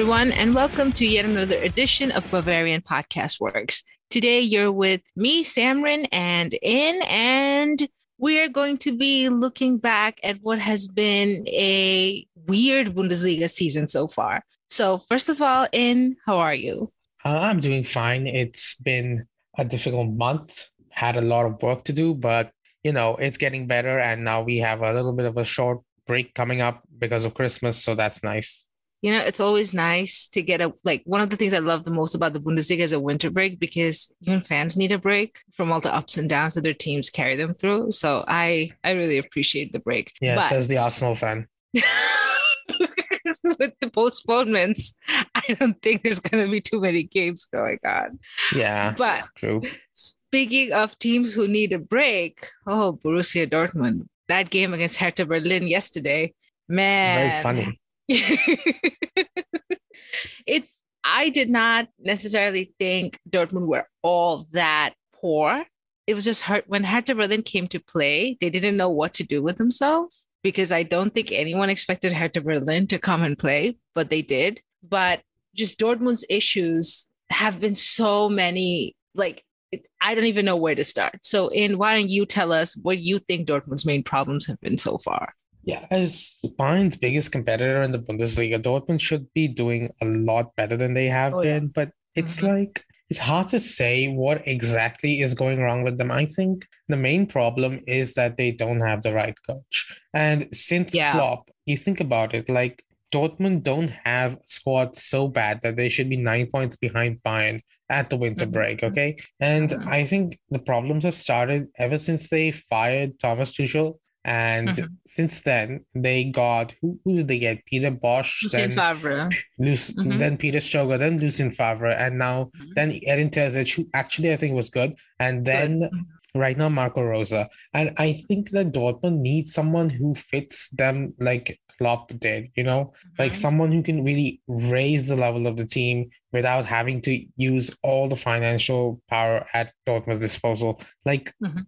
everyone, and welcome to yet another edition of Bavarian Podcast Works. Today, you're with me, Samrin, and In, and we're going to be looking back at what has been a weird Bundesliga season so far. So, first of all, In, how are you? Uh, I'm doing fine. It's been a difficult month, had a lot of work to do, but you know, it's getting better. And now we have a little bit of a short break coming up because of Christmas. So that's nice you know, it's always nice to get a like one of the things I love the most about the Bundesliga is a winter break because even fans need a break from all the ups and downs that their teams carry them through. So I I really appreciate the break. Yeah, but, says the Arsenal fan. with the postponements, I don't think there's gonna be too many games going on. Yeah. But true. Speaking of teams who need a break, oh Borussia Dortmund. That game against Hertha Berlin yesterday. Man. Very funny it's I did not necessarily think Dortmund were all that poor. It was just hurt when Hertha Berlin came to play, they didn't know what to do with themselves because I don't think anyone expected Hertha Berlin to come and play, but they did. But just Dortmund's issues have been so many, like it, I don't even know where to start. So, in why don't you tell us what you think Dortmund's main problems have been so far? Yeah, as Bayern's biggest competitor in the Bundesliga, Dortmund should be doing a lot better than they have oh, been. Yeah. But it's mm-hmm. like it's hard to say what exactly is going wrong with them. I think the main problem is that they don't have the right coach. And since yeah. Klopp, you think about it, like Dortmund don't have squad so bad that they should be nine points behind Bayern at the winter mm-hmm. break. Okay. And mm-hmm. I think the problems have started ever since they fired Thomas Tuchel and mm-hmm. since then, they got who, who did they get? Peter Bosz, Lucien then Favre, mm-hmm. then Peter Stöger, then Lucien Favre, and now mm-hmm. then Edin Terzic, who actually I think was good, and then mm-hmm. right now Marco Rose. And I think that Dortmund needs someone who fits them like Klopp did, you know, like mm-hmm. someone who can really raise the level of the team without having to use all the financial power at Dortmund's disposal. Like mm-hmm.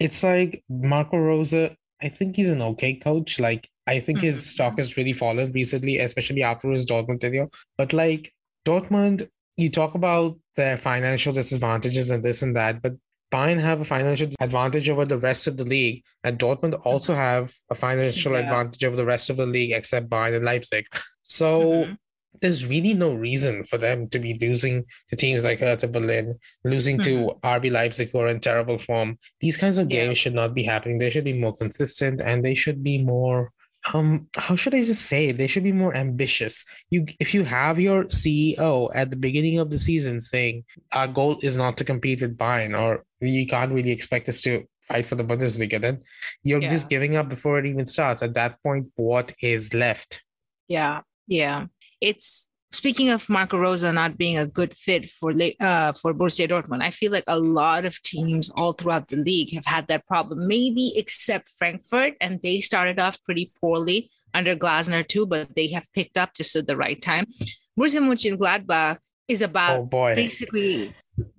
it's like Marco Rose I think he's an okay coach. Like I think mm-hmm. his stock has really fallen recently, especially after his Dortmund tenure. But like Dortmund, you talk about their financial disadvantages and this and that, but Bayern have a financial advantage over the rest of the league, and Dortmund also have a financial yeah. advantage over the rest of the league, except Bayern and Leipzig. So mm-hmm there's really no reason for them to be losing to teams like Hertha Berlin, losing mm-hmm. to RB Leipzig who are in terrible form. These kinds of games yeah. should not be happening. They should be more consistent and they should be more um how should I just say they should be more ambitious. You if you have your CEO at the beginning of the season saying our goal is not to compete with Bayern or you can't really expect us to fight for the Bundesliga, then you're yeah. just giving up before it even starts. At that point, what is left? Yeah, yeah it's speaking of Marco Rose not being a good fit for uh, for Borussia Dortmund, I feel like a lot of teams all throughout the league have had that problem. Maybe except Frankfurt, and they started off pretty poorly under Glasner too, but they have picked up just at the right time. Borussia Mönchengladbach is about oh basically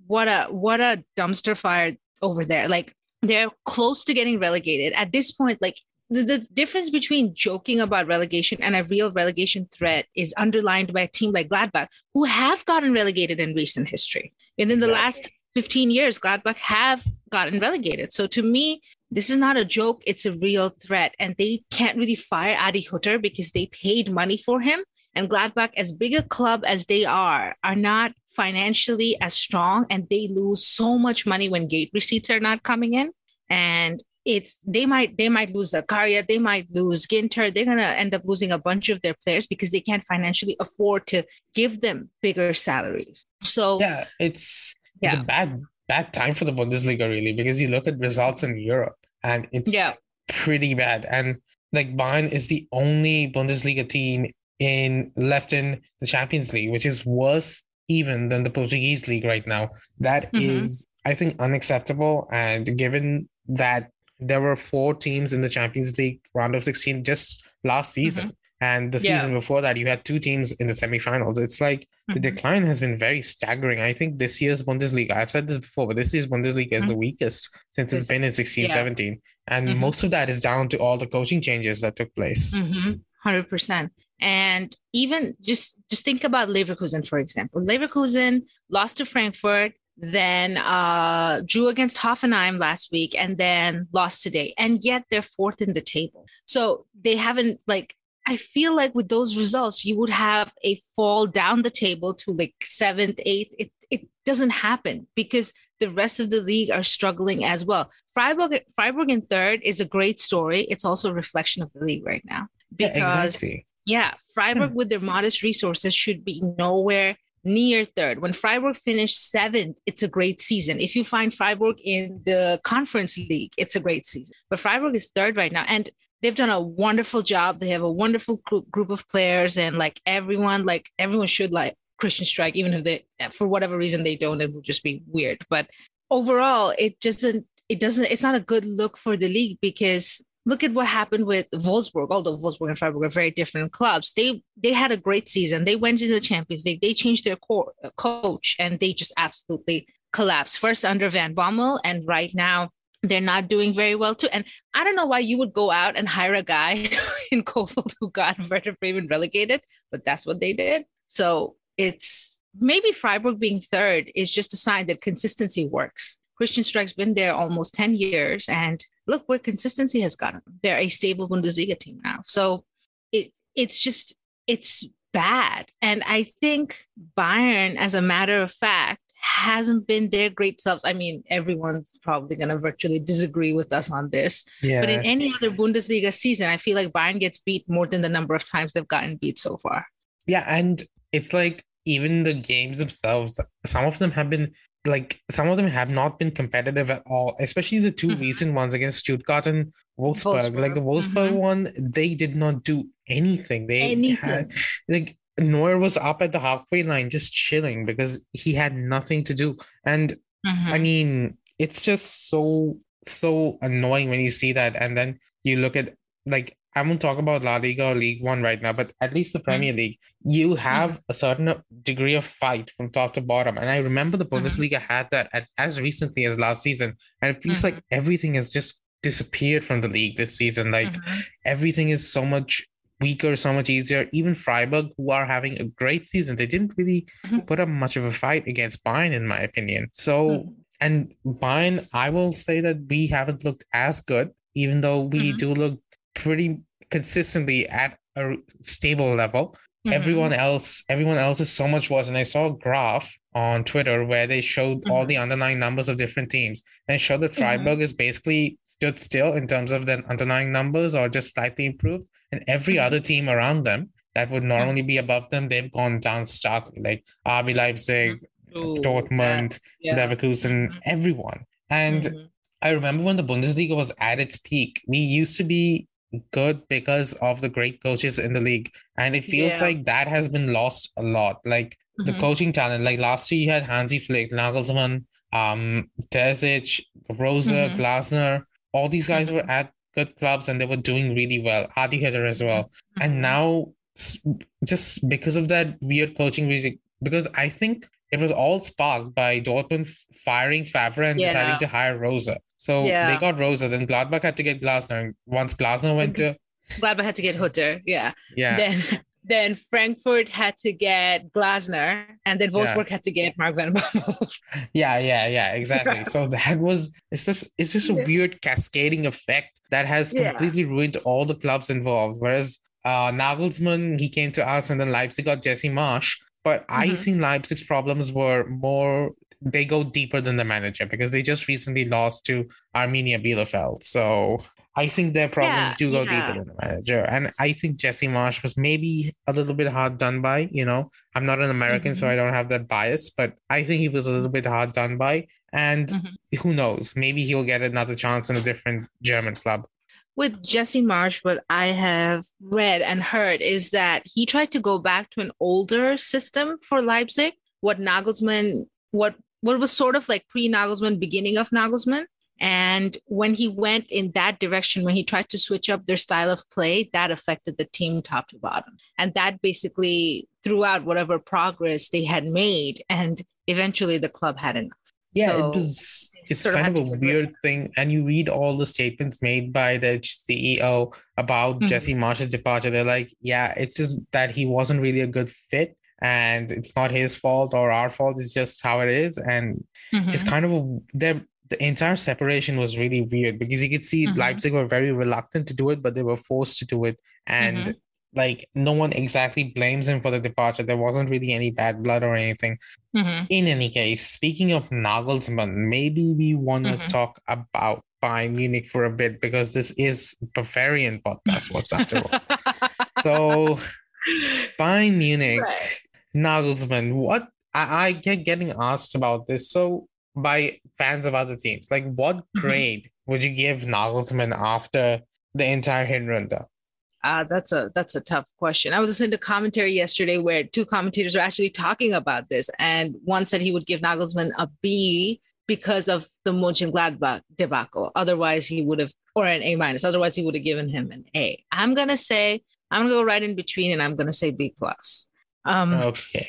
what a what a dumpster fire over there. Like they're close to getting relegated at this point. Like the, the difference between joking about relegation and a real relegation threat is underlined by a team like Gladbach, who have gotten relegated in recent history. And in exactly. the last 15 years, Gladbach have gotten relegated. So to me, this is not a joke, it's a real threat. And they can't really fire Adi Hutter because they paid money for him. And Gladbach, as big a club as they are, are not financially as strong and they lose so much money when gate receipts are not coming in. And it's they might they might lose Zakaria, they might lose Ginter. They're gonna end up losing a bunch of their players because they can't financially afford to give them bigger salaries. So yeah, it's it's a bad bad time for the Bundesliga really because you look at results in Europe and it's yeah. pretty bad. And like Bayern is the only Bundesliga team in left in the Champions League, which is worse even than the Portuguese league right now. That mm-hmm. is, I think, unacceptable. And given that there were four teams in the Champions League round of 16 just last season. Mm-hmm. And the season yeah. before that, you had two teams in the semifinals. It's like mm-hmm. the decline has been very staggering. I think this year's Bundesliga, I've said this before, but this year's Bundesliga mm-hmm. is the weakest since it's, it's been in 16 yeah. 17. And mm-hmm. most of that is down to all the coaching changes that took place. 100%. Mm-hmm. And even just just think about Leverkusen, for example. Leverkusen lost to Frankfurt, then uh, drew against Hoffenheim last week, and then lost today. And yet they're fourth in the table. So they haven't like I feel like with those results, you would have a fall down the table to like seventh, eighth. It it doesn't happen because the rest of the league are struggling as well. Freiburg, Freiburg in third is a great story. It's also a reflection of the league right now. Because yeah, exactly. yeah Freiburg with their modest resources should be nowhere near third. When Freiburg finished seventh, it's a great season. If you find Freiburg in the conference league, it's a great season. But Freiburg is third right now. And they've done a wonderful job. They have a wonderful group, group of players, and like everyone, like everyone should like Christian Streich, even if they, for whatever reason, they don't. It would just be weird. But overall, it doesn't. It doesn't. It's not a good look for the league because look at what happened with Wolfsburg. Although Wolfsburg and Freiburg are very different clubs, they they had a great season. They went into the Champions League. They changed their core, coach, and they just absolutely collapsed. First under Van Bommel, and right now they're not doing very well too. And I don't know why you would go out and hire a guy in Kohfeldt who got Werder Bremen relegated, but that's what they did. So it's maybe Freiburg being third is just a sign that consistency works. Christian Streich's been there almost 10 years, and look where consistency has gotten them. They're a stable Bundesliga team now. So it it's just it's bad. And I think Bayern, as a matter of fact, hasn't been their great selves. I mean, everyone's probably going to virtually disagree with us on this. Yeah. But in any other Bundesliga season, I feel like Bayern gets beat more than the number of times they've gotten beat so far. Yeah. And it's like even the games themselves, some of them have been like some of them have not been competitive at all, especially the 2 mm-hmm. recent ones against Stuttgart and Wolfsburg. Wolfsburg. Like the Wolfsburg mm-hmm. one, they did not do anything. They anything. had like Neuer was up at the halfway line just chilling because he had nothing to do. And mm-hmm. I mean, it's just so so annoying when you see that. And then you look at like I won't talk about La Liga or League One right now, but at least the Premier mm-hmm. League, you have mm-hmm. a certain degree of fight from top to bottom. And I remember the mm-hmm. Bundesliga mm-hmm. had that at, as recently as last season. And it feels like mm-hmm. everything has just disappeared from the league this season. Like everything is so much weaker, so much easier. Even Freiburg, who are having a great season, they didn't really put up much of a fight against Bayern, in my opinion. So, and Bayern, I will say that we haven't looked as good, even though we mm-hmm. do look pretty consistently at a stable level. Mm-hmm. Everyone else, everyone else is so much worse. And I saw a graph on Twitter where they showed all the mm-hmm. underlying numbers of different teams and showed that mm-hmm. Freiburg is basically stood still in terms of the underlying numbers or just slightly improved and every mm-hmm. other team around them that would normally be above them, they've gone down starkly, like RB Leipzig, Ooh, Dortmund, yeah. Leverkusen, mm-hmm. everyone. And mm-hmm. I remember when the Bundesliga was at its peak, we used to be good because of the great coaches in the league. And it feels yeah. like that has been lost a lot. Like the mm-hmm. coaching talent, like last year you had Hansi Flick, Nagelsmann, um, Terzic, Rose, mm-hmm. Glasner. All these guys were mm-hmm. at good clubs and they were doing really well. Adi Hütter as well. Mm-hmm. And now, just because of that weird coaching reason, because I think it was all sparked by Dortmund firing Favre and yeah. deciding to hire Rose. So yeah. they got Rose. then Gladbach had to get Glasner. Once Glasner went to Gladbach had to get Hütter. Yeah. Yeah. Then then Frankfurt had to get Glasner, and then Wolfsburg yeah. had to get Mark Van Bommel. yeah, yeah, yeah, exactly. so that was it's just it's just a weird cascading effect that has completely yeah. ruined all the clubs involved. Whereas uh, Nagelsmann, he came to us, and then Leipzig got Jesse Marsch. But mm-hmm. I think Leipzig's problems were more they go deeper than the manager because they just recently lost to Arminia Bielefeld. So I think their problems yeah, do go yeah. deeper than the manager. And I think Jesse Marsch was maybe a little bit hard done by. You know, I'm not an American, mm-hmm. so I don't have that bias, but I think he was a little bit hard done by. And mm-hmm. who knows, maybe he'll get another chance in a different German club. With Jesse Marsch, what I have read and heard is that he tried to go back to an older system for Leipzig, what Nagelsmann, what what was sort of like pre Nagelsmann, beginning of Nagelsmann. And when he went in that direction, when he tried to switch up their style of play, that affected the team top to bottom. And that basically threw out whatever progress they had made. And eventually the club had enough. Yeah, so it was it's kind of a weird thing. And you read all the statements made by the CEO about mm-hmm. Jesse Marsch's departure. They're like, yeah, it's just that he wasn't really a good fit. and it's not his fault or our fault. It's just how it is, and mm-hmm. it's kind of a the the entire separation was really weird because you could see mm-hmm. Leipzig were very reluctant to do it, but they were forced to do it, and mm-hmm. Like no one exactly blames him for the departure. There wasn't really any bad blood or anything. Mm-hmm. In any case, speaking of Nagelsmann, maybe we want to mm-hmm. talk about Bayern Munich for a bit because this is Bavarian podcast what's after all. so Bayern Munich, right. Nagelsmann, what I, I, get getting asked about this. So by fans of other teams, like what mm-hmm. grade mm-hmm. would you give Nagelsmann after the entire Hinrunde? Uh, that's a that's a tough question. I was listening to commentary yesterday where two commentators were actually talking about this, and one said he would give Nagelsmann a B because of the Mönchengladbach debacle. Otherwise, he would have, or an A minus. Otherwise, he would have given him an A. I'm gonna say I'm gonna go right in between, and I'm gonna say B plus. Um, okay,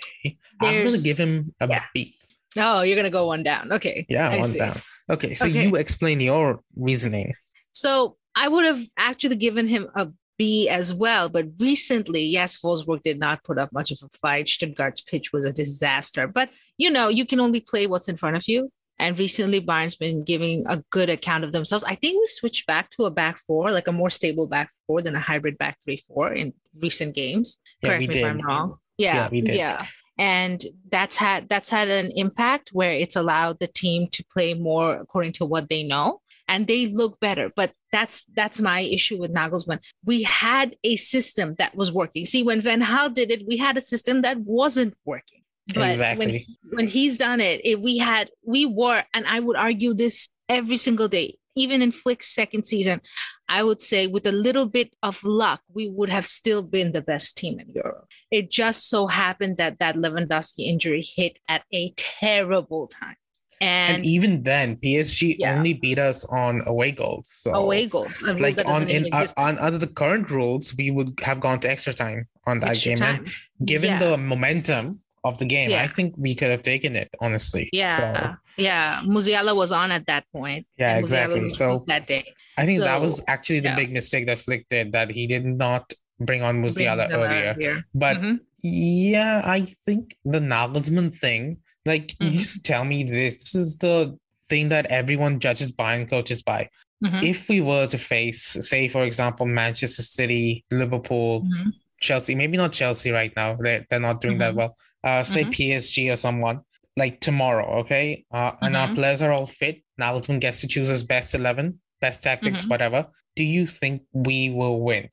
I'm gonna give him a yeah. B. Oh, you're gonna go one down. Okay. Yeah, I one see. down. Okay, so okay. you explain your reasoning. So I would have actually given him a B as well, but recently, yes, Wolfsburg did not put up much of a fight. Stuttgart's pitch was a disaster, but you know, you can only play what's in front of you. And recently, Bayern's been giving a good account of themselves. I think we switched back to a back four, like a more stable back four than a hybrid back three four in recent games. Yeah, Correct me did. if I'm wrong. Yeah, yeah, we did. yeah. And that's had that's had an impact where it's allowed the team to play more according to what they know, and they look better. But that's that's my issue with Nagelsmann. We had a system that was working. See, when Van Gaal did it, we had a system that wasn't working but exactly. when, when he's done it, it, we had, we were, and I would argue this every single day, even in Flick's second season, I would say with a little bit of luck, we would have still been the best team in Europe. It just so happened that that Lewandowski injury hit at a terrible time. And, and, even then, PSG yeah. only beat us on away goals. So, away goals, like on in uh, on under the current rules, we would have gone to extra time on that extra game. Time. And given yeah. the momentum of the game. Yeah. I think we could have taken it, honestly. Yeah. So, yeah. Musiala was on at that point. Yeah, exactly. So that day. I think so, that was actually the big mistake that Flick did, that he did not bring on Musiala bring earlier. earlier. But mm-hmm. yeah, I think the Nagelsmann thing, like mm-hmm. you to tell me this, this is the thing that everyone judges by and coaches by. Mm-hmm. If we were to face, say, for example, Manchester City, Liverpool, mm-hmm. Chelsea, maybe not Chelsea right now, they're, they're not doing that mm-hmm. well uh, say mm-hmm. PSG or someone, like tomorrow, okay? Uh, and mm-hmm. our players are all fit. Nagelsmann gets to choose his best 11, best tactics, mm-hmm. whatever. Do you think we will win?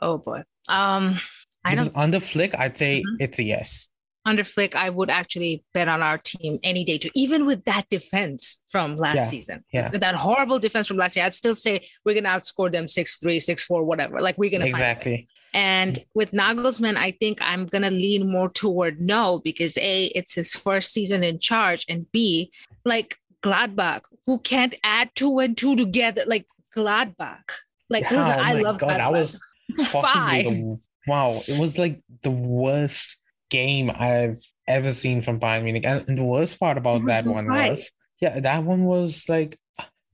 Oh boy. Um, I because don't. Under Flick, I'd say mm-hmm. it's a yes. Under Flick, I would actually bet on our team any day too, even with that defense from last yeah. season. Yeah. That horrible defense from last year. I'd still say we're gonna outscore them 6-3, 6-4, whatever. Like we're gonna exactly. And with Nagelsmann, I think I'm to lean more toward no because A, it's his first season in charge, and B, like Gladbach, who can't add two and two together, like Gladbach. Like, yeah, listen, oh I love God, Gladbach. I was Five. The, wow, it was like the worst game I've ever seen from Bayern Munich. And, and the worst part about that one five. was, yeah, that one was like,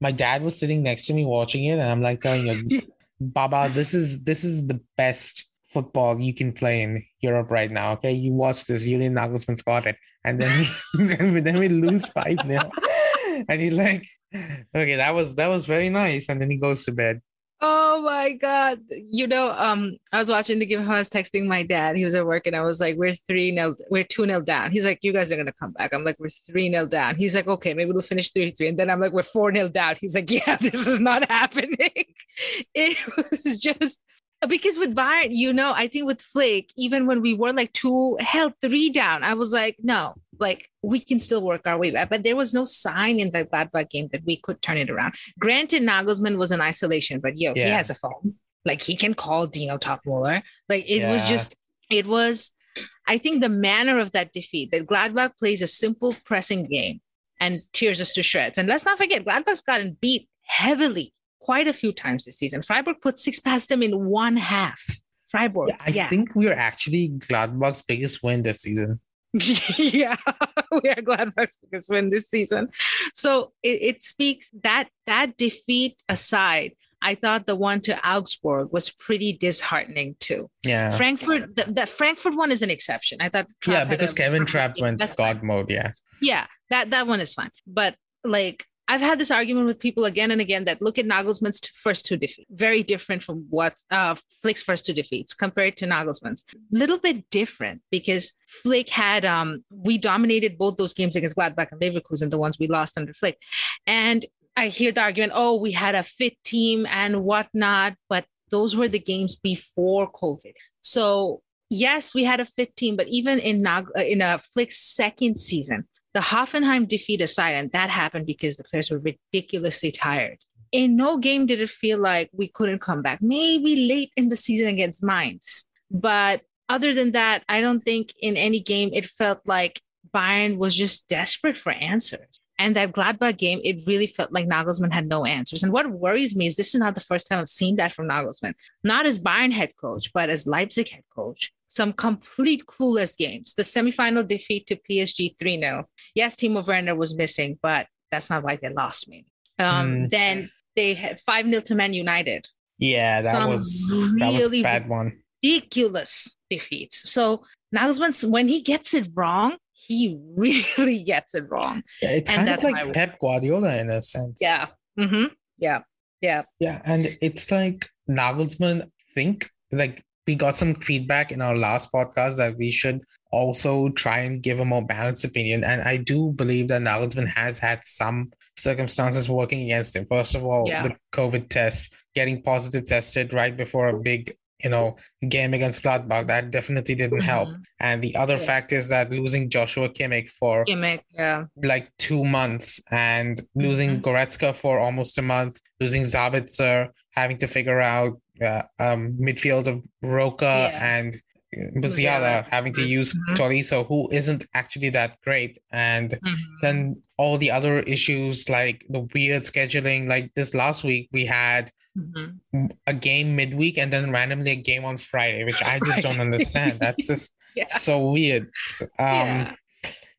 my dad was sitting next to me watching it, and I'm like telling you, Baba, this is this is the best football you can play in Europe right now. Okay, you watch this. Julian Nagelsmann scored it, and then we, then, we, then we lose five nil, and he's like, "Okay, that was that was very nice," and then he goes to bed. Oh my god! You know, um, I was watching the game. I was texting my dad. He was at work, and I was like, "We're three nil. We're two nil down." He's like, "You guys are gonna come back." I'm like, "We're three nil down." He's like, "Okay, maybe we'll finish three three." And then I'm like, "We're four nil down." He's like, "Yeah, this is not happening." it was just because with Bayern, you know, I think with Flick, even when we were like two held three down, I was like, "No, like we can still work our way back. But there was no sign in the Gladbach game that we could turn it around. Granted, Nagelsmann was in isolation, but yo, yeah. he has a phone. Like he can call Dino Toppmöller. Like it yeah. was just, it was, I think the manner of that defeat, that Gladbach plays a simple pressing game and tears us to shreds. And let's not forget, Gladbach's gotten beat heavily quite a few times this season. Freiburg put six past them in one half. Freiburg. Yeah, I yeah. think we are actually Gladbach's biggest win this season. yeah, we are glad Mexico's win this season. So it, it speaks that that defeat aside, I thought the one to Augsburg was pretty disheartening too. Yeah. Frankfurt, th- that Frankfurt one is an exception. I thought. Trapp yeah, because Kevin Trapp went God mode. Yeah. Yeah, that that one is fine. But like I've had this argument with people again and again that look at Nagelsmann's first two defeats, very different from what uh, Flick's first two defeats compared to Nagelsmann's. Little bit different because Flick had um we dominated both those games against Gladbach and Leverkusen, the ones we lost under Flick, and I hear the argument, oh, we had a fit team and whatnot, but those were the games before COVID. So yes, we had a fit team, but even in Nag- uh, in a Flick's second season, the Hoffenheim defeat aside, and that happened because the players were ridiculously tired. In no game did it feel like we couldn't come back. Maybe late in the season against Mainz. But other than that, I don't think in any game it felt like Bayern was just desperate for answers. And that Gladbach game, it really felt like Nagelsmann had no answers. And what worries me is this is not the first time I've seen that from Nagelsmann, not as Bayern head coach, but as Leipzig head coach. Some complete clueless games. The semifinal defeat to PSG 3 0. Yes, Timo Werner was missing, but that's not why they lost me. Um, mm. Then they had 5 0 to Man United. Yeah, that Some was that really was bad one. Ridiculous defeats. So Nagelsmann, when he gets it wrong, he really gets it wrong. Yeah, it's and kind of like Pep Guardiola in a sense. Yeah. Mm-hmm. Yeah. Yeah. Yeah. And it's like Nagelsmann think like we got some feedback in our last podcast that we should also try and give a more balanced opinion. And I do believe that Nagelsmann has had some circumstances working against him. First of all, yeah. the COVID test, getting positive tested right before a big you know, game against Gladbach. That definitely didn't help. Mm-hmm. And the other yeah. fact is that losing Joshua Kimmich for Kimmich, yeah. like two months and losing mm-hmm. Goretzka for almost a month, losing Sabitzer, having to figure out uh, um, midfield of Roca yeah. and Musiala having to use mm-hmm. Who isn't actually that great. And mm-hmm. then all the other issues like the weird scheduling. Like this last week, we had mm-hmm. a game midweek and then randomly a game on Friday, which I just don't understand. That's just yeah. so weird. Um, yeah.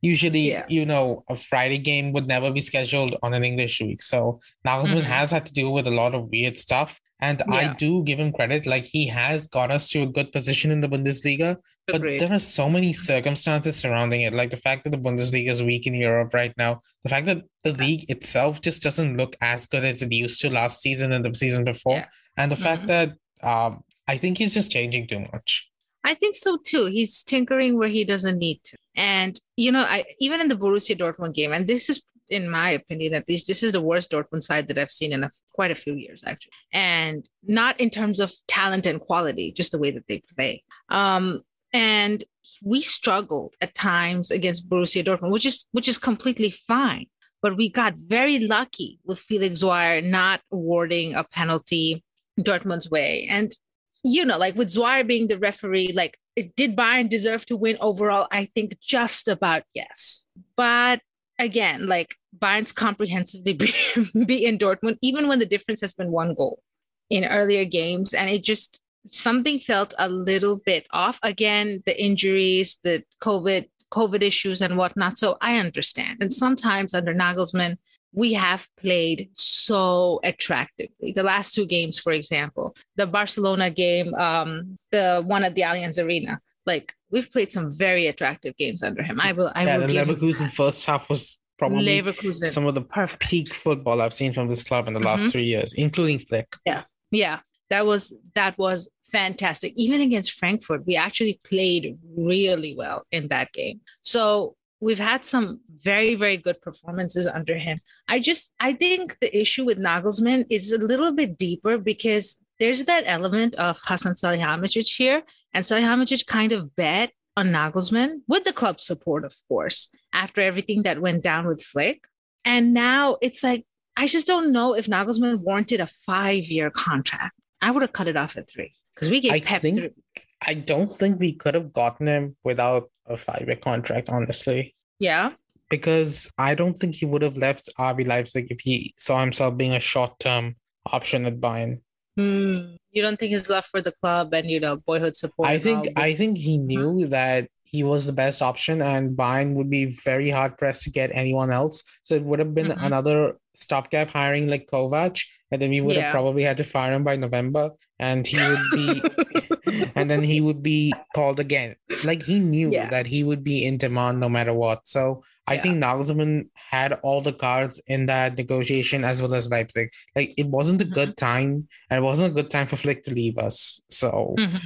Usually, yeah. you know, a Friday game would never be scheduled on an English week. So Nagelsmann mm-hmm. has had to deal with a lot of weird stuff. And yeah. I do give him credit. Like he has got us to a good position in the Bundesliga, but there are so many circumstances surrounding it. Like the fact that the Bundesliga is weak in Europe right now, the fact that the league itself just doesn't look as good as it used to last season and the season before, yeah. and the mm-hmm. fact that um, I think he's just changing too much. I think so too. He's tinkering where he doesn't need to. And you know, I even in the Borussia Dortmund game, and this is in my opinion, at least, this is the worst Dortmund side that I've seen in a, quite a few years, actually. And not in terms of talent and quality, just the way that they play. Um, and we struggled at times against Borussia Dortmund, which is which is completely fine. But we got very lucky with Felix Zwayer not awarding a penalty Dortmund's way. And you know, like with Zwayer being the referee, like it did Bayern deserve to win overall? I think just about yes. But again, like Bayern's comprehensively be, be in Dortmund, even when the difference has been one goal in earlier games. And it just, something felt a little bit off. Again, the injuries, the COVID, COVID issues and whatnot. So I understand. And sometimes under Nagelsmann, we have played so attractively. The last two games, for example, the Barcelona game, um, the one at the Allianz Arena, like we've played some very attractive games under him. I will. I yeah, will the Leverkusen first half was probably Leverkusen. some of the Perfect. peak football I've seen from this club in the mm-hmm. last three years, including Flick. Yeah, yeah, that was that was fantastic. Even against Frankfurt, we actually played really well in that game. So we've had some very very good performances under him. I just I think the issue with Nagelsmann is a little bit deeper because there's that element of Hasan Salihamidzic here, and Salihamidzic kind of bet on Nagelsmann with the club support, of course, after everything that went down with Flick. And now it's like, I just don't know if Nagelsmann warranted a five year contract. I would have cut it off at three because we gave I Pep think, three. I don't think we could have gotten him without a five year contract, honestly. Yeah. Because I don't think he would have left RB Leipzig if he saw himself being a short term option at Bayern. Hmm. You don't think he's left for the club and you know boyhood support? I think I think he knew that he was the best option, and Bayern would be very hard pressed to get anyone else. So it would have been mm-hmm. another stopgap hiring like Kovac, and then we would Yeah. have probably had to fire him by November, and he would be, and then he would be called again. Like he knew Yeah. that he would be in demand no matter what. So I Yeah. think Nagelsmann had all the cards in that negotiation as well as Leipzig. Like it wasn't a Mm-hmm. good time, and it wasn't a good time for Flick to leave us. So. Mhm.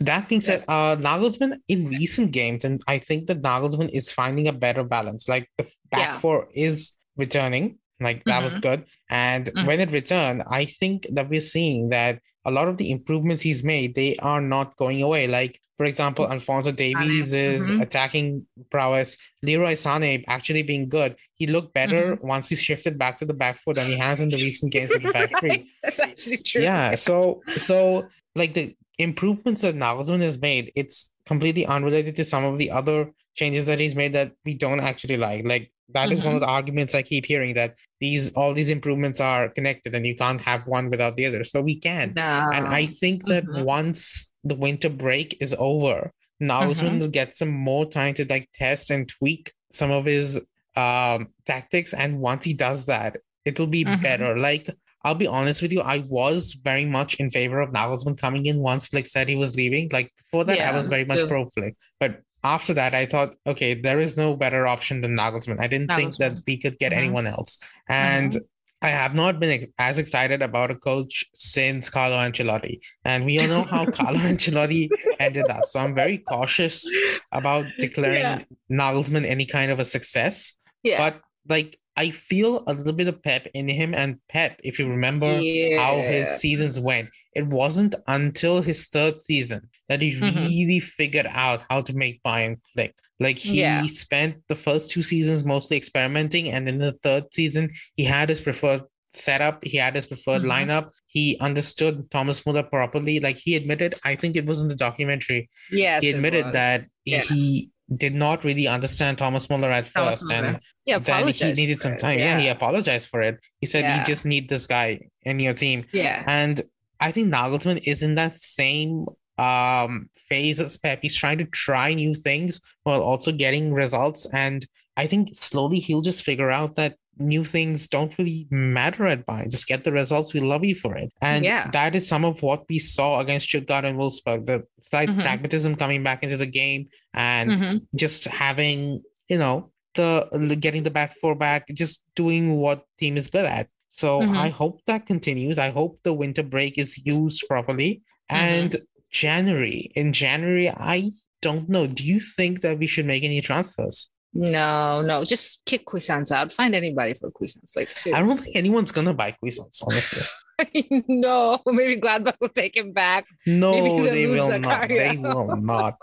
That being said, uh, Nagelsmann in recent games, and I think that Nagelsmann is finding a better balance. Like the back Yeah. four is returning, like that was Mhm. good. And Mhm. when it returned, I think that we're seeing that a lot of the improvements he's made, they are not going away. Like, for example, Alphonso Davies is Mhm. attacking prowess. Leroy Sané actually being good. He looked better Mm-hmm. once we shifted back to the back foot than he has in the recent games with the back three. That's actually true. Yeah. So so like the improvements that Nagelsmann has made, it's completely unrelated to some of the other changes that he's made that we don't actually like. Like that is one of the arguments I keep hearing that these all these improvements are connected and you can't have one without the other. So we can. No. And I think that Mhm. once the winter break is over, Nagelsmann Mhm. will get some more time to like test and tweak some of his um tactics. And once he does that, it will be Mhm. better. Like I'll be honest with you, I was very much in favor of Nagelsmann coming in once Flick said he was leaving. Like before that, I was very much too. pro Flick. But after that, I thought, okay, there is no better option than Nagelsmann. I didn't think that we could get Mhm. anyone else. And I have not been as excited about a coach since Carlo Ancelotti. And we all know how Carlo Ancelotti ended up. So I'm very cautious about declaring Yeah. Nagelsmann any kind of a success. yeah. But like I feel a little bit of pep in him. And pep, if you remember how his seasons went, it wasn't until his third season that he Mhm. really figured out how to make Bayern click. Like he Yeah. spent the first two seasons mostly experimenting, and in the third season, he had his preferred setup, he had his preferred Mhm. lineup, he understood Thomas Muller properly. Like he admitted, I think it was in the documentary, Yes, he admitted that Yeah. he did not really understand Thomas Muller at Thomas first. And yeah, then he needed some it. time. Yeah. he apologized for it. He said, Yeah. You just need this guy in your team. yeah. And I think Nagelsmann is in that same um phase as Pep. He's trying to try new things while also getting results. And I think slowly he'll just figure out that new things don't really matter at Bayern. Just get the results. We love you for it. And Yeah. that is some of what we saw against Stuttgart and Wolfsburg. The slight Mhm. pragmatism coming back into the game and Mhm. just having, you know, the getting the back four back, just doing what team is good at. So Mhm. I hope that continues. I hope the winter break is used properly. Mm-hmm. And January, in January, I don't know. Do you think that we should make any transfers? No, no, just kick Cuisance out. Find anybody for Cuisance. Like I don't think anyone's gonna buy Cuisance, honestly. no, maybe Gladbach will take him back. No, they will not. They will not.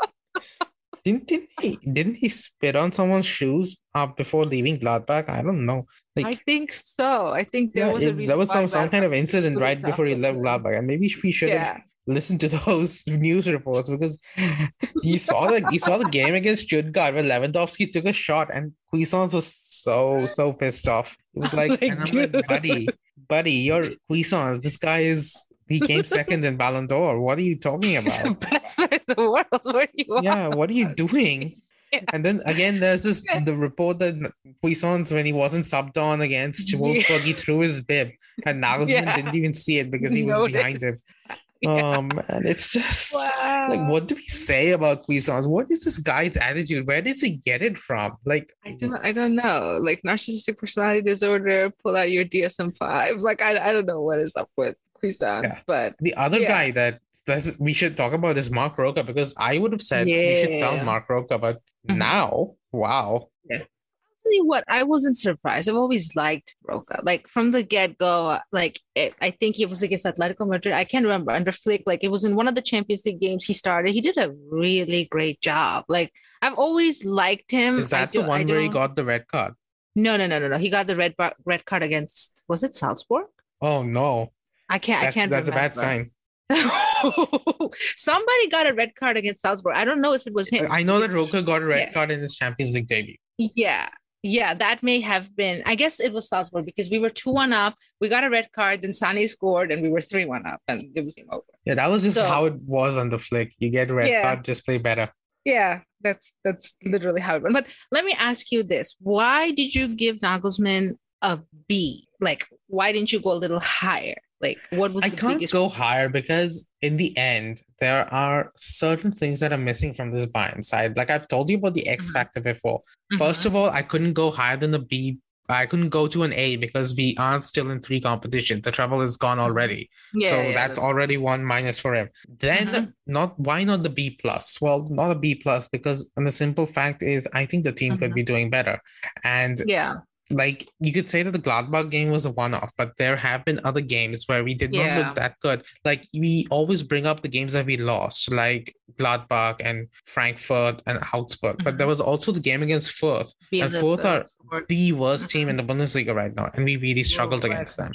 Didn't, didn't he didn't he spit on someone's shoes uh, before leaving Gladbach? I don't know. Like I think so. I think there yeah, was a reason there was some some kind of incident right before he left. Gladbach, and maybe we should have Yeah, listen to those news reports because you saw the you saw the game against Stuttgart where Lewandowski took a shot and Cuisance was so so pissed off. It was like, Like, and I'm like, buddy, buddy, you're Cuisance. This guy is he came second in Ballon d'Or. What are you talking he's the about? best player in the world. Do you Yeah, what are you doing? Yeah. And then again, there's this the report that Cuisance, when he wasn't subbed on against Yeah. He threw his bib, and Nagelsmann Yeah. didn't even see it because he was Noticed. behind him. Yeah. Um, and it's just Wow. like, what do we say about Cuisance? What is this guy's attitude? Where does he get it from? Like, I don't I don't know. Like narcissistic personality disorder, pull out your DSM five. Like I I don't know what is up with Cuisance, Yeah. but the other Yeah. guy that that's, we should talk about is Marc Roca because I would have said we should sell Yeah. Marc Roca, but Mhm. now, wow, tell you what, I wasn't surprised. I've always liked Roca. Like from the get go, like it, I think it was against Atletico Madrid. I can't remember under Flick. Like it was in one of the Champions League games he started. He did a really great job. Like I've always liked him. is that the do- I one where he got the red card? No, no, no, no, no. He got the red bar- red card against. Was it Salzburg? Oh no, I can't. that's, I can't. that's a bad sign. Somebody got a red card against Salzburg. I don't know if it was him. I know that Roca got a red Yeah. card in his Champions League debut. Yeah. Yeah, that may have been. I guess it was Salzburg because we were 2 1 up. We got a red card, then Sané scored, and we were 3 1 up, and it was game over. Yeah, that was just So- how it was on the flick. You get red Yeah. card, just play better. Yeah, that's that's literally how it went. But let me ask you this: Why did you give Nagelsmann a B? Like, why didn't you go a little higher? Like, what was I the can't go higher because in the end, there are certain things that are missing from this Bayern side. Like I've told you about the X Mhm. factor before. First Mhm. of all, I couldn't go higher than the B. I couldn't go to an A because we aren't still in three competitions. The trouble is gone already. yeah, so yeah, that's already one minus for him. Then Mhm. not why not the B plus? Well, not a B plus because and the simple fact is I think the team could Mhm. be doing better. And Yeah, like you could say that the Gladbach game was a one-off, but there have been other games where we did not look that good. Like we always bring up the games that we lost, like Gladbach and Frankfurt and Augsburg. But there Mhm. was also the game against Fürth, Be and the are sport. the worst team in the Bundesliga right now, and we really struggled against them.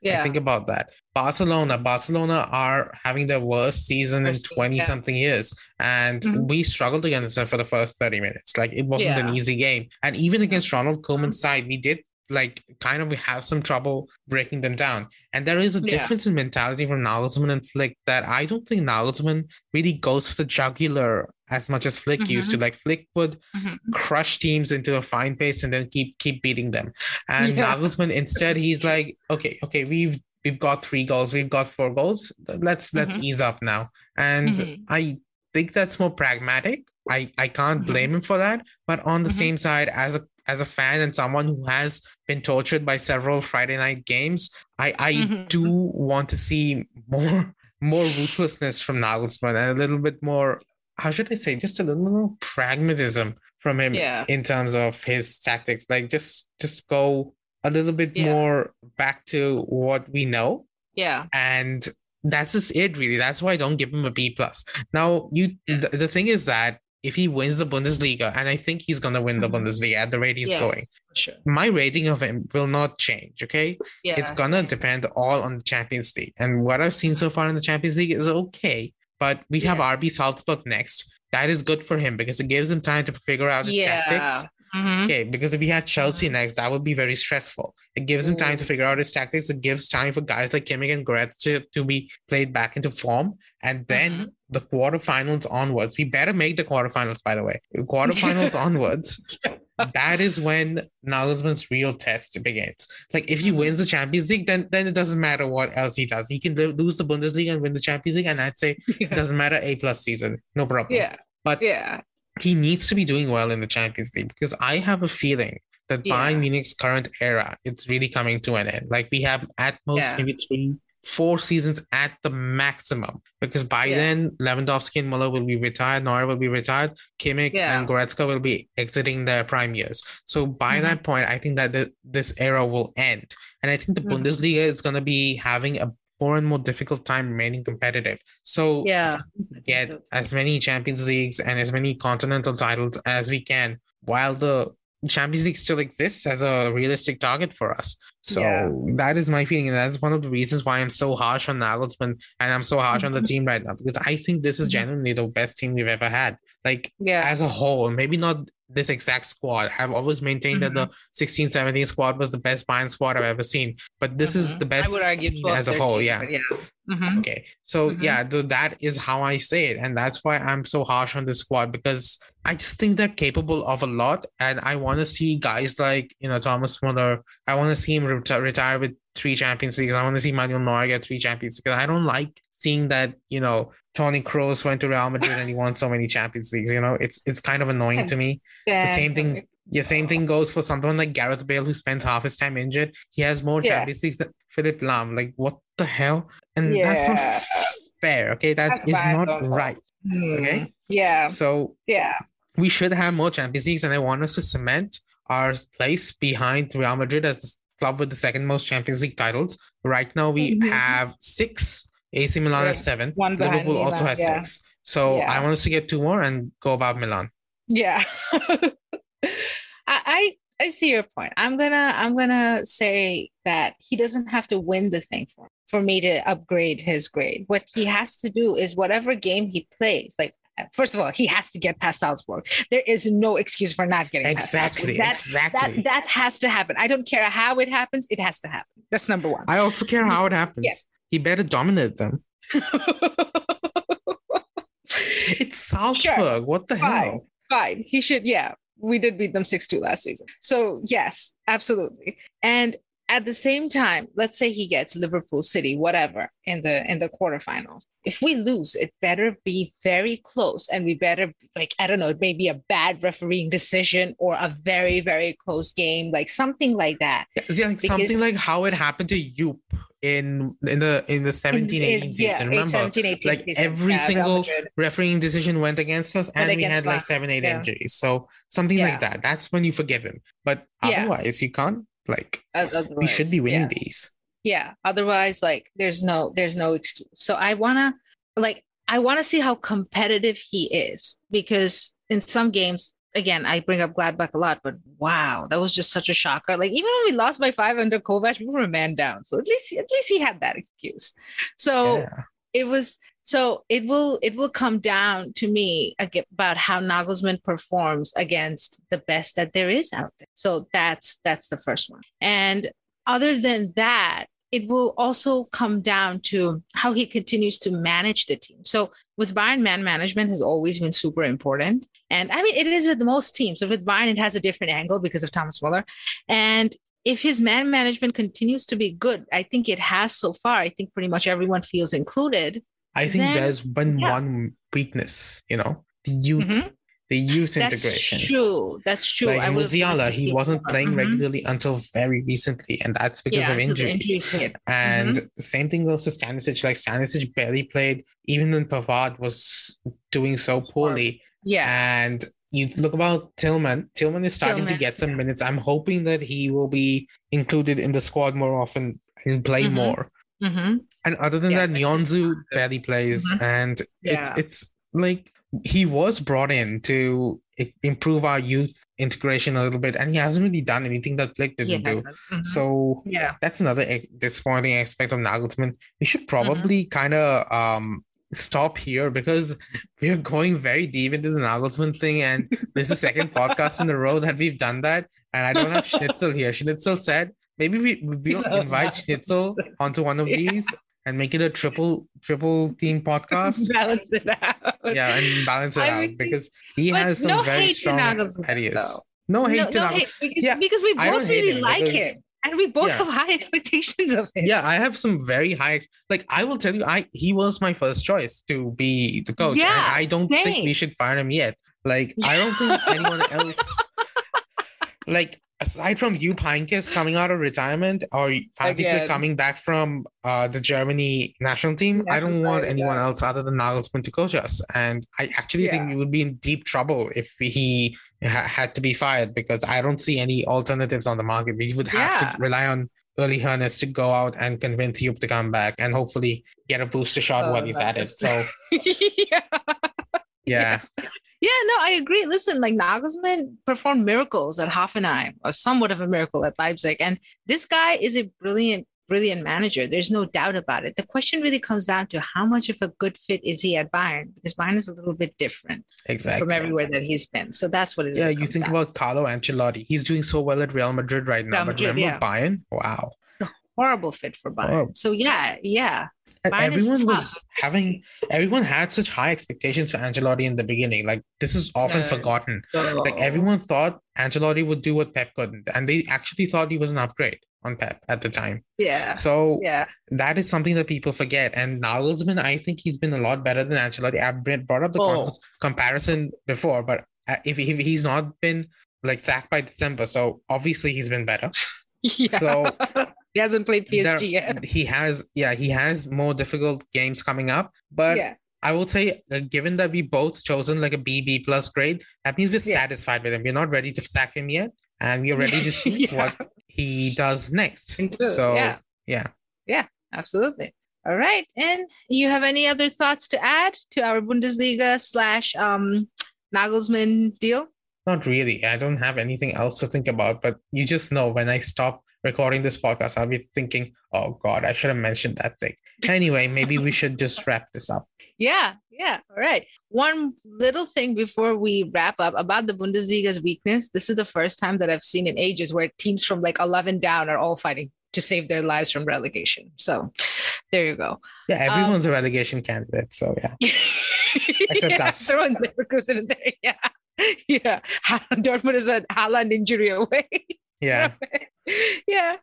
Yeah, I think about that. Barcelona, Barcelona are having their worst season in 20 yeah. something years. And Mhm. we struggled against them for the first 30 minutes. Like it wasn't an easy game. And even against Ronald Mm-hmm. Koeman's side, we did like kind of we have some trouble breaking them down. And there is a Yeah. difference in mentality from Nagelsmann and Flick that I don't think Nagelsmann really goes for the jugular as much as Flick used to. Like Flick would Mhm. crush teams into a fine pace and then keep keep beating them. And Yeah. Nagelsmann instead he's like, okay, okay, we've we've got three goals, we've got four goals. Let's let's Mhm. ease up now. And Mhm. I think that's more pragmatic. I I can't Mhm. blame him for that. But on the same side, as a as a fan and someone who has been tortured by several Friday night games, I I Mhm. do want to see more more ruthlessness from Nagelsmann and a little bit more. How should I say? Just a little more pragmatism from him Yeah. in terms of his tactics. Like just just go a little bit Yeah. more back to what we know yeah, and that's just it really that's why i don't give him a b plus now you Yeah. the, the thing is that if he wins the bundesliga and i think he's going to win the Mhm. bundesliga at the rate he's Yeah. going sure. my rating of him will not change okay Yeah, it's gonna depend all on the champions league and what i've seen so far in the champions league is okay but we have rb salzburg next that is good for him because it gives him time to figure out his tactics Mhm. Okay, because if he had Chelsea next, that would be very stressful. It gives him time to figure out his tactics. It gives time for guys like Kimmich and Goretz to, to be played back into form. And then Mhm. the quarterfinals onwards, we better make the quarterfinals, by the way. Quarterfinals onwards, that is when Nagelsmann's real test begins. Like if he Mhm. wins the Champions League, then then it doesn't matter what else he does. He can lose the Bundesliga and win the Champions League, and I'd say it doesn't matter. A plus season, no problem. Yeah, But yeah, he needs to be doing well in the Champions League because I have a feeling that Yeah. Bayern Munich's current era it's really coming to an end. Like we have at most Yeah. maybe three, four seasons at the maximum because by Yeah. then Lewandowski and Muller will be retired, Neuer will be retired, Kimmich Yeah. and Goretzka will be exiting their prime years. So by Mhm. that point, I think that the, this era will end, and I think the Mhm. Bundesliga is going to be having a more and more difficult time remaining competitive. So yeah. get so. as many Champions Leagues and as many continental titles as we can while the Champions League still exists as a realistic target for us. So Yeah. that is my feeling. And that's one of the reasons why I'm so harsh on Nagelsmann and I'm so harsh on the team right now because I think this is Mhm. genuinely the best team we've ever had. Like Yeah, as a whole, maybe not this exact squad. I've always maintained that the 16 17 squad was the best Bayern squad I've ever seen. But this is Mhm. the best I would argue 12, as a whole. 13, Yeah. yeah. Mhm. Okay. So Mhm. yeah, th- that is how I say it. And that's why I'm so harsh on this squad because I just think they're capable of a lot. And I want to see guys like, you know, Thomas Muller. I want to see him reti- retire with three Champions Leagues. I want to see Manuel Neuer get three Champions Leagues. I don't like seeing that, you know, Tony Kroos went to Real Madrid and he won so many Champions Leagues. You know, it's it's kind of annoying to me. The same thing. Yeah, same thing goes for someone like Gareth Bale who spends half his time injured. He has more Yeah. Champions Leagues than Philipp Lahm. Like, what the hell? And that's not fair. Okay, that That's is not right. Hmm. Okay. Yeah, So yeah, we should have more Champions Leagues, and I want us to cement our place behind Real Madrid as the club with the second most Champions League titles. Right now, we Mhm. have six. AC Milan has seven. One Liverpool also has yeah. six. So Yeah. I want us to get two more and go above Milan. yeah. I, I I see your point. I'm gonna I'm gonna say that he doesn't have to win the thing for for me to upgrade his grade. What he has to do is whatever game he plays, like first of all, he has to get past Salzburg. There is no excuse for not getting Exactly. past Salzburg. That, exactly. that that has to happen. I don't care how it happens, it has to happen. That's number one. I also care how it happens. Yeah. He better dominate them. It's Salzburg. What the Fine. hell? fine. He should, yeah. We did beat them 6 2 last season. So, yes, absolutely. And at the same time, let's say he gets Liverpool City, whatever, in the in the quarterfinals. If we lose, it better be very close, and we better like I don't know, it may be a bad refereeing decision or a very very close game, like something like that. Yeah, like something like how it happened to you in in the in the 17 18 In- season yeah, remember? 17, 18 like season. every Yeah, single refereeing decision went against us and we against had like seven eight yeah. injuries. So something like that. That's when you forgive him. But otherwise you can't like we should be winning these. Yeah otherwise like there's no there's no excuse. So i want to like i want to see how competitive he is because in some games again i bring up gladbach a lot but wow that was just such a shocker like even when we lost by five under kovac we were a man down so at least at least he had that excuse so yeah. it was so it will it will come down to me about how Nagelsmann performs against the best that there is out there. So that's that's the first one. And other than that, it will also come down to how he continues to manage the team. So with Bayern, man management has always been super important. And I mean, it is with most teams. So with Bayern, it has a different angle because of Thomas Muller. And if his man management continues to be good, I think it has so far. I think pretty much everyone feels included. i think then- there's been yeah. one weakness you know the youth Mhm. the youth integration. That's integration true. That's true. like I Musiala, he wasn't playing Mhm. regularly until very recently, and that's because Yeah, of injuries. injuries. And Mm-hmm. same thing goes to Stanisic. Like Stanisic barely played, even when Pavard was doing so poorly. Yeah. And you look about Tillman. Tillman is starting to get some yeah. minutes. I'm hoping that he will be included in the squad more often and play Mhm. more. hmm And other than Yeah, that, Nianzou barely plays, Mhm. and Yeah. it's it's like he was brought in to improve our youth integration a little bit, and he hasn't really done anything that Flick didn't do. Mhm. So yeah. that's another disappointing aspect of Nagelsmann. We should Mm-hmm. probably kind of um stop here because we're going very deep into the Nagelsmann thing, and this is the second podcast in a row that we've done that. And I don't have Schnitzel here. Schnitzel said maybe we we'll invite Nagelsmann. Schnitzel onto one of Yeah. these and make it a triple triple team podcast. Balance it out. yeah, and balance it I out mean, because he has some no very strong ideas. though. No hate no, to no Nagelsmann. hate, because, Yeah, because we both really him like him. And we both Yeah. have high expectations of him. Yeah, I have some very high. Like I will tell you, I he was my first choice to be the coach, and Yeah, I don't think we should fire him yet. Like I don't think anyone else. Like aside from you, Heynckes coming out of retirement, or Hansi coming back from uh, the Germany national team, I don't National want anyone yeah. else other than Nagelsmann to coach us. And I actually think Yeah. we would be in deep trouble if he ha- had to be fired because I don't see any alternatives on the market. We would have Yeah. to rely on Uli Hoeneß to go out and convince Jupp to come back and hopefully get a booster shot Oh, when he's oh, at it. So yeah. yeah, Yeah, no, I agree. Listen, like Nagelsmann performed miracles at Hoffenheim, or somewhat of a miracle at Leipzig. And this guy is a brilliant, brilliant manager. There's no doubt about it. The question really comes down to how much of a good fit is he at Bayern? Because Bayern is a little bit different exactly. from everywhere that he's been. So that's what it Yeah, really you think down about Carlo Ancelotti. He's doing so well at Real Madrid right now. Real but Madrid, remember yeah. Bayern? Wow. horrible fit for Bayern. Horrible. So yeah, yeah. And Bayern everyone was having everyone had such high expectations for Ancelotti in the beginning. Like this is often No. forgotten. Like everyone thought Ancelotti would do what Pep couldn't, and they actually thought he was an upgrade on Pep at the time. Yeah. So Yeah. that is something that people forget. And Nagelsmann, I think he's been a lot better than Ancelotti. I've brought up the Oh. comparison before, but uh, if, if he's not been like sacked by December, so obviously he's been better. Yeah. So he hasn't played PSG there- yet. he has, yeah, he has more difficult games coming up. But yeah. I will say, uh, given that we both chosen like a BB plus grade, that means we're Yeah. satisfied with him. We're not ready to sack him yet, and we're ready to see Yeah. what he does next. Include, So yeah. yeah. Absolutely. All right. And you have any other thoughts to add to our Bundesliga slash um Nagelsmann deal? Not really. I don't have anything else to think about, but you just know when I stop recording this podcast, I'll be thinking, oh God, I should have mentioned that thing. Anyway, maybe we should just wrap this up. Yeah, yeah. All right. One little thing before we wrap up about the Bundesliga's weakness. This is the first time that I've seen in ages where teams from like 11 down are all fighting to save their lives from relegation. So there you go. Yeah, um, everyone's a relegation candidate. So yeah. Except yeah, us. Throwing Leverkusen in there. Yeah. Yeah. Dortmund is a Haaland injury away. Yeah. yeah.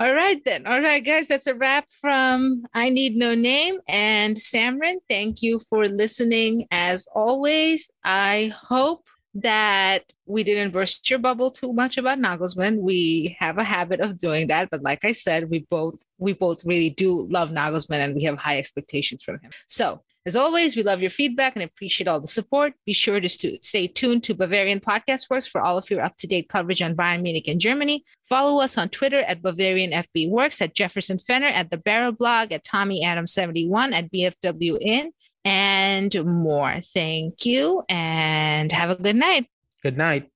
All right, then. All right, guys, that's a wrap from I Need No Name and Samrin. Thank you for listening. As always, I hope that we didn't burst your bubble too much about Nagelsmann. We have a habit of doing that, but like I said, we both we both really do love Nagelsmann and we have high expectations from him. So as always, we love your feedback and appreciate all the support. Be sure to stay tuned to Bavarian Podcast Works for all of your up to date coverage on Bayern Munich and Germany. Follow us on Twitter at Bavarian FB Works, at Jefferson Fenner, at the Barrel Blog, at Tommy Adam 71, at BFW In, and more. Thank you and have a good night. Good night.